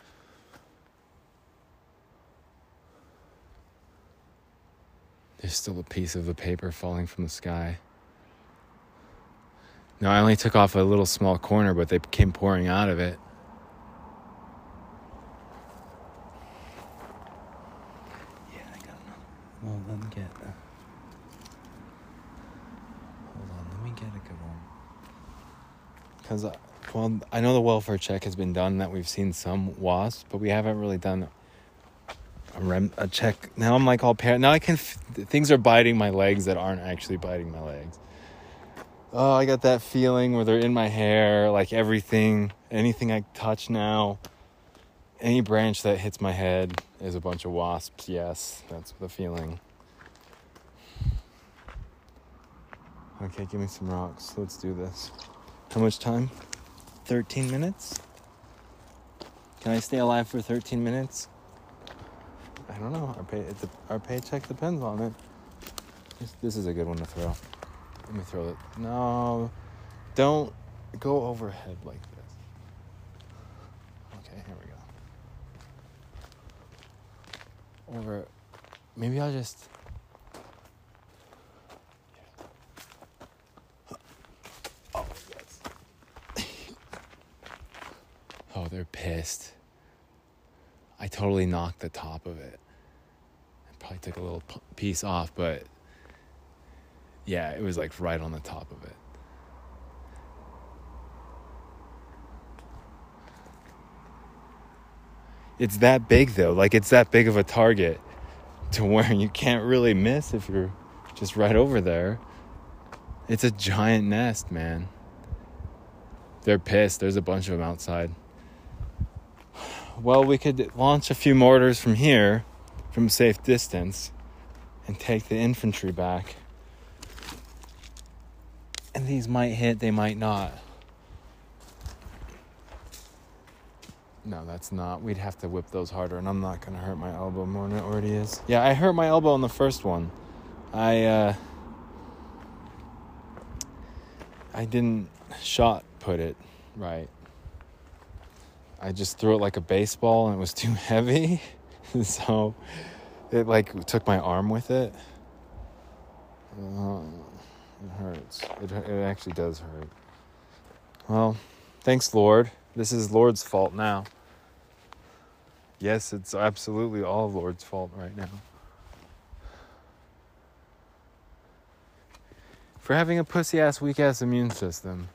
There's still a piece of the paper falling from the sky. No, I only took off a little small corner, but they came pouring out of it. Yeah, I got another. Well, let me get. Uh, hold on, let me get a good one. Because, uh, well, I know the welfare check has been done, that we've seen some wasps, but we haven't really done a, rem, a check. Now I'm like all par- Now I can. F- things are biting my legs that aren't actually biting my legs. Oh, I got that feeling where they're in my hair, like everything, anything I touch now any branch that hits my head is a bunch of wasps. Yes, that's the feeling. Okay, give me some rocks. Let's do this. How much time? 13 minutes? Can I stay alive for 13 minutes? I don't know. Our, pay, our paycheck depends on it. This, this is a good one to throw. Let me throw it. No, don't go overhead like this. Okay, here we go. Over maybe I'll just Oh yes. oh, they're pissed. I totally knocked the top of it. I probably took a little piece off, but yeah, it was like right on the top of it. it's that big though. Like it's that big of a target to where you can't really miss if you're just right over there. It's a giant nest, man. They're pissed. There's a bunch of them outside. Well, we could launch a few mortars from here, from safe distance, and take the infantry back. And these might hit, they might not. No, that's not. We'd have to whip those harder, and I'm not gonna hurt my elbow more than it already is. Yeah, I hurt my elbow on the first one. I uh, I didn't shot put it right. I just threw it like a baseball, and it was too heavy, so it like took my arm with it. Uh, it hurts. It it actually does hurt. Well, thanks, Lord. This is Lord's fault now. Yes, it's absolutely all Lord's fault right now. For having a pussy ass, weak ass immune system.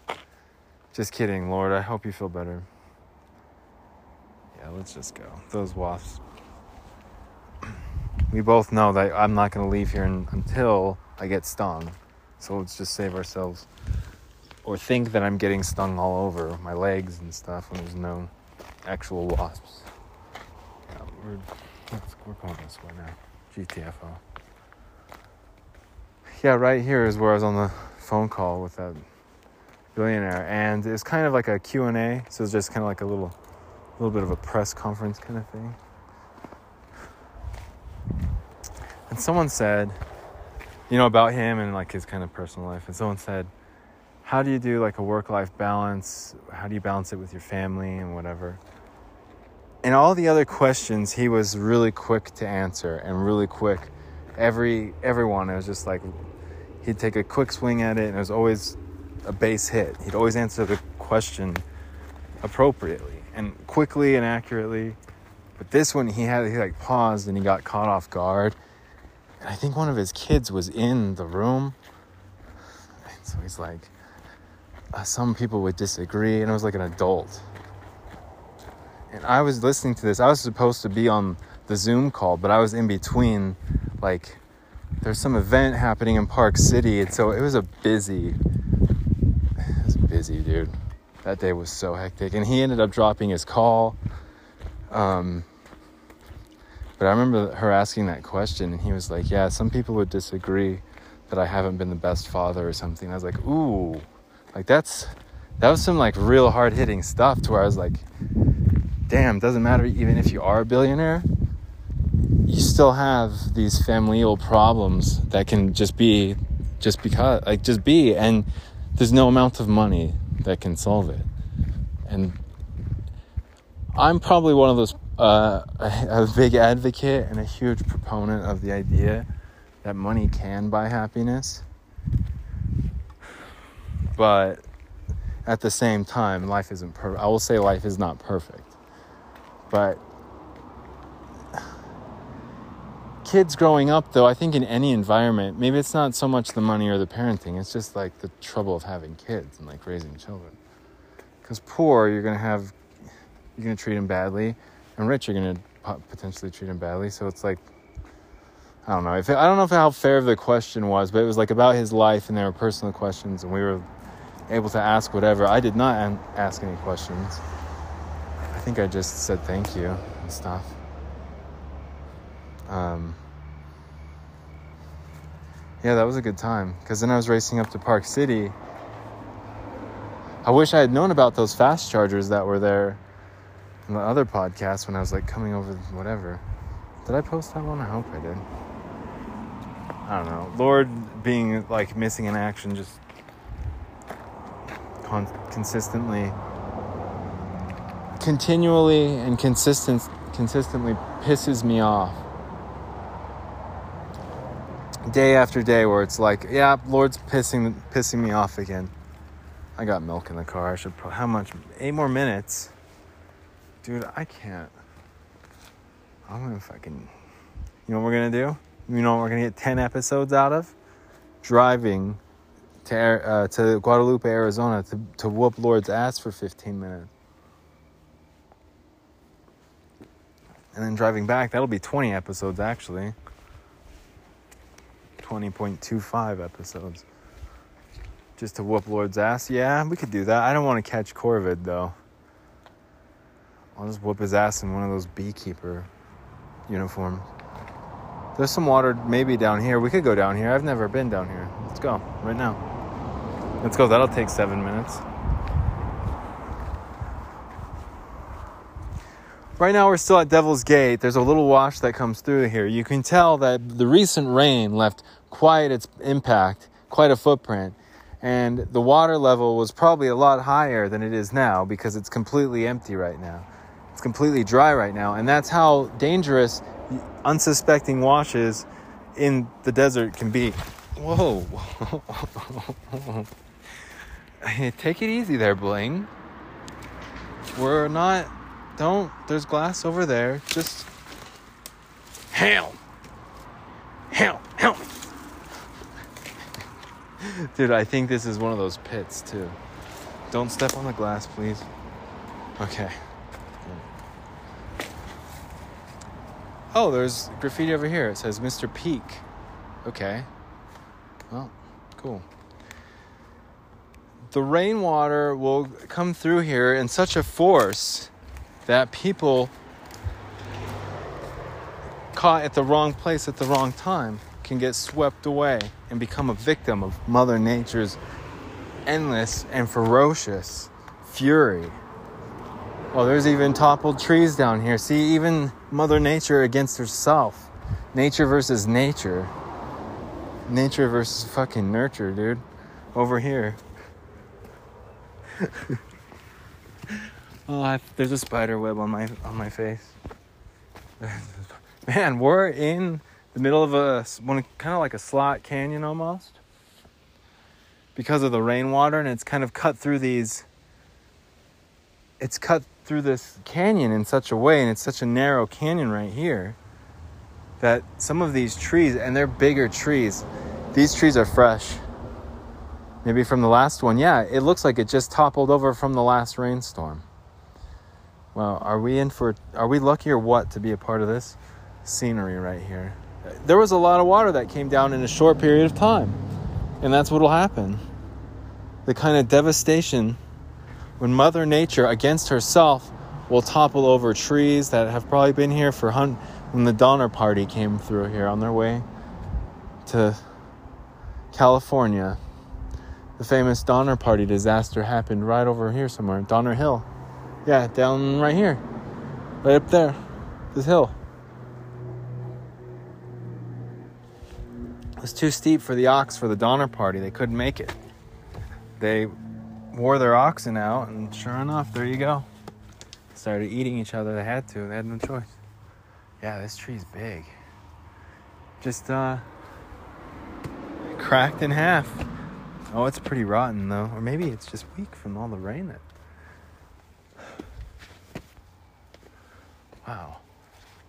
Just kidding, Lord. I hope you feel better. Yeah, let's just go. Those wasps. We both know that I'm not going to leave here until I get stung. So let's just save ourselves. Or think that I'm getting stung all over my legs and stuff when there's no actual wasps. Yeah, we're, we're going this way now. GTFO. Yeah, right here is where I was on the phone call with that billionaire, and it's kind of like a Q&A, so it's just kind of like a little, little bit of a press conference kind of thing. And someone said, you know, about him and like his kind of personal life, and someone said, how do you do like a work-life balance? How do you balance it with your family and whatever? And all the other questions, he was really quick to answer and really quick. Every everyone, it was just like he'd take a quick swing at it, and it was always a base hit. He'd always answer the question appropriately and quickly and accurately. But this one, he had he like paused and he got caught off guard. And I think one of his kids was in the room. And so he's like, uh, some people would disagree, and it was like an adult. And I was listening to this. I was supposed to be on the Zoom call, but I was in between, like, there's some event happening in Park City, and so it was a busy, it was busy, dude. That day was so hectic, and he ended up dropping his call. Um, but I remember her asking that question, and he was like, "Yeah, some people would disagree that I haven't been the best father or something." I was like, "Ooh, like that's that was some like real hard hitting stuff." To where I was like, "Damn, doesn't matter even if you are a billionaire, you still have these familial problems that can just be, just because, like just be, and there's no amount of money that can solve it." And I'm probably one of those uh, a, a big advocate and a huge proponent of the idea that money can buy happiness. But at the same time, life isn't perfect. I will say life is not perfect. But kids growing up, though, I think in any environment, maybe it's not so much the money or the parenting, it's just like the trouble of having kids and like raising children. Because poor, you're going to have, you're going to treat them badly and rich you're going to potentially treat him badly. So it's like, I don't know. If I don't know if how fair the question was, but it was like about his life, and there were personal questions, and we were able to ask whatever. I did not ask any questions. I think I just said thank you and stuff. Um, yeah, that was a good time. Because then I was racing up to Park City. I wish I had known about those fast chargers that were there in the other podcast when I was like coming over whatever. Did I post that one? I hope I did. I don't know. Lord being like missing in action just con- consistently continually and consistent consistently pisses me off. Day after day where it's like, yeah, Lord's pissing pissing me off again. I got milk in the car. I should pro- how much? 8 more minutes. Dude, I can't. I don't know if I can. You know what we're gonna do? You know what we're gonna get ten episodes out of? Driving to uh, to Guadalupe, Arizona, to to whoop Lord's ass for fifteen minutes, and then driving back. That'll be twenty episodes actually. Twenty point two five episodes. Just to whoop Lord's ass. Yeah, we could do that. I don't want to catch Corvid though. I'll just whoop his ass in one of those beekeeper uniforms. There's some water maybe down here. We could go down here. I've never been down here. Let's go right now. Let's go. That'll take seven minutes. Right now, we're still at Devil's Gate. There's a little wash that comes through here. You can tell that the recent rain left quite its impact, quite a footprint. And the water level was probably a lot higher than it is now because it's completely empty right now. It's completely dry right now, and that's how dangerous unsuspecting washes in the desert can be. Whoa. Take it easy there, Bling. We're not don't. There's glass over there. Just help, help, help me, dude. I think this is one of those pits too. Don't step on the glass, please. Okay. Oh, there's graffiti over here. It says Mr. Peak. Okay. Well, cool. The rainwater will come through here in such a force that people caught at the wrong place at the wrong time can get swept away and become a victim of Mother Nature's endless and ferocious fury. Oh, there's even toppled trees down here. See, even Mother Nature against herself. Nature versus nature. Nature versus fucking nurture, dude. Over here. oh, I, there's a spider web on my on my face. Man, we're in the middle of a one kind of like a slot canyon almost. Because of the rainwater, and it's kind of cut through these. It's cut through this canyon in such a way, and it's such a narrow canyon right here, that some of these trees, and they're bigger trees, these trees are fresh Maybe from the last one. Yeah, it looks like it just toppled over from the last rainstorm. Well, are we in for are we lucky or what to be a part of this scenery right here? There was a lot of water that came down in a short period of time. And that's what'll happen. The kind of devastation when mother nature against herself will topple over trees that have probably been here for hun- when the Donner Party came through here on their way to California the famous Donner Party disaster happened right over here somewhere, Donner Hill. Yeah, down right here, right up there, this hill. Was too steep for the ox for the Donner Party. They couldn't make it. They wore their oxen out, and sure enough, there you go. Started eating each other. They had to. They had no choice. Yeah, this tree's big. Just uh, cracked in half. Oh, it's pretty rotten though. Or maybe it's just weak from all the rain that. Wow.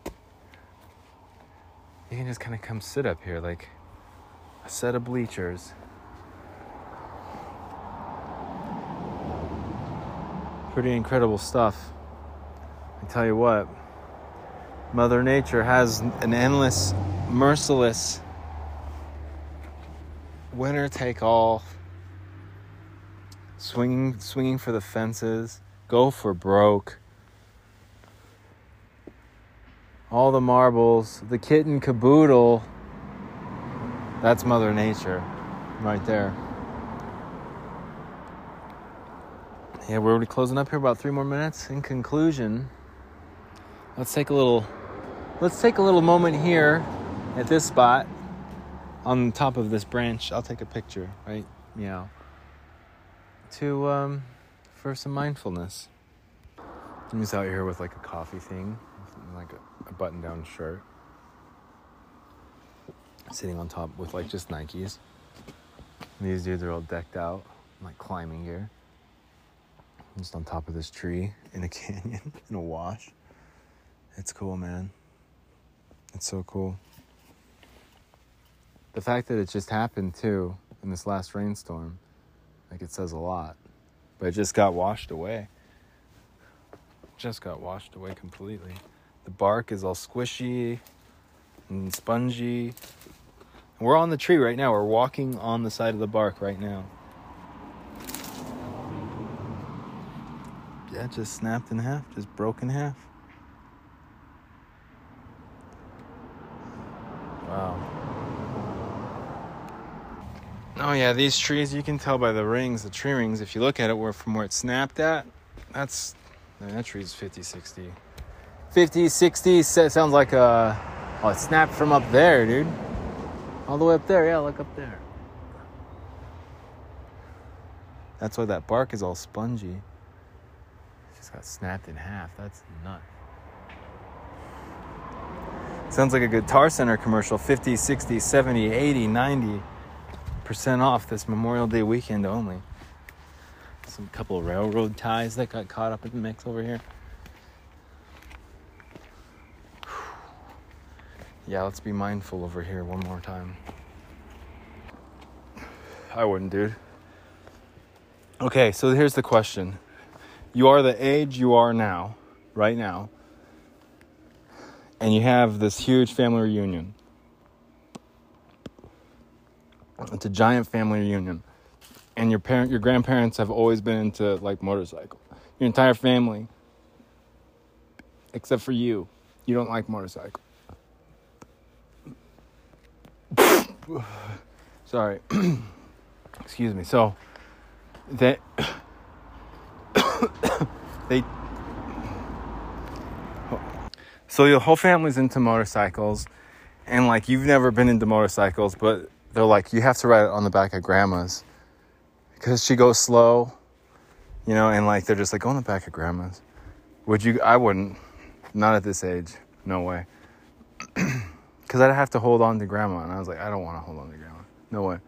You can just kind of come sit up here like a set of bleachers. Pretty incredible stuff. I tell you what, Mother Nature has an endless, merciless winner take all, swinging, swinging for the fences, go for broke. All the marbles, the kitten caboodle. That's Mother Nature right there. Yeah, we're already closing up here about three more minutes. In conclusion, let's take a little let's take a little moment here at this spot on top of this branch. I'll take a picture, right? Meow. To um, for some mindfulness. I'm just out here with like a coffee thing, like a, a button-down shirt, sitting on top with like just Nikes. These dudes are all decked out, like climbing gear. I'm just on top of this tree in a canyon in a wash. It's cool, man. It's so cool the fact that it just happened too in this last rainstorm, like it says a lot. But it just got washed away. Just got washed away completely. The bark is all squishy and spongy. We're on the tree right now. We're walking on the side of the bark right now. Yeah, just snapped in half, just broke in half. Wow. Oh yeah, these trees you can tell by the rings, the tree rings. If you look at it, where from where it snapped at, that's man, that tree's 50, 60, 50, 60. Sounds like a oh, it snapped from up there, dude. All the way up there. Yeah, look up there. That's why that bark is all spongy. It just got snapped in half. That's nuts. Sounds like a Guitar Center commercial 50, 60, 70, 80, 90 percent off this Memorial Day weekend only. Some couple railroad ties that got caught up in the mix over here. Yeah, let's be mindful over here one more time. I wouldn't, dude. Okay, so here's the question. You are the age you are now, right now, and you have this huge family reunion. It's a giant family reunion. And your parent your grandparents have always been into like motorcycle. Your entire family except for you. You don't like motorcycle. Sorry. Excuse me. So they they so your whole family's into motorcycles and like you've never been into motorcycles but they're like you have to ride it on the back of grandma's because she goes slow you know and like they're just like go on the back of grandma's would you i wouldn't not at this age no way because i'd have to hold on to grandma and i was like i don't want to hold on to grandma. No way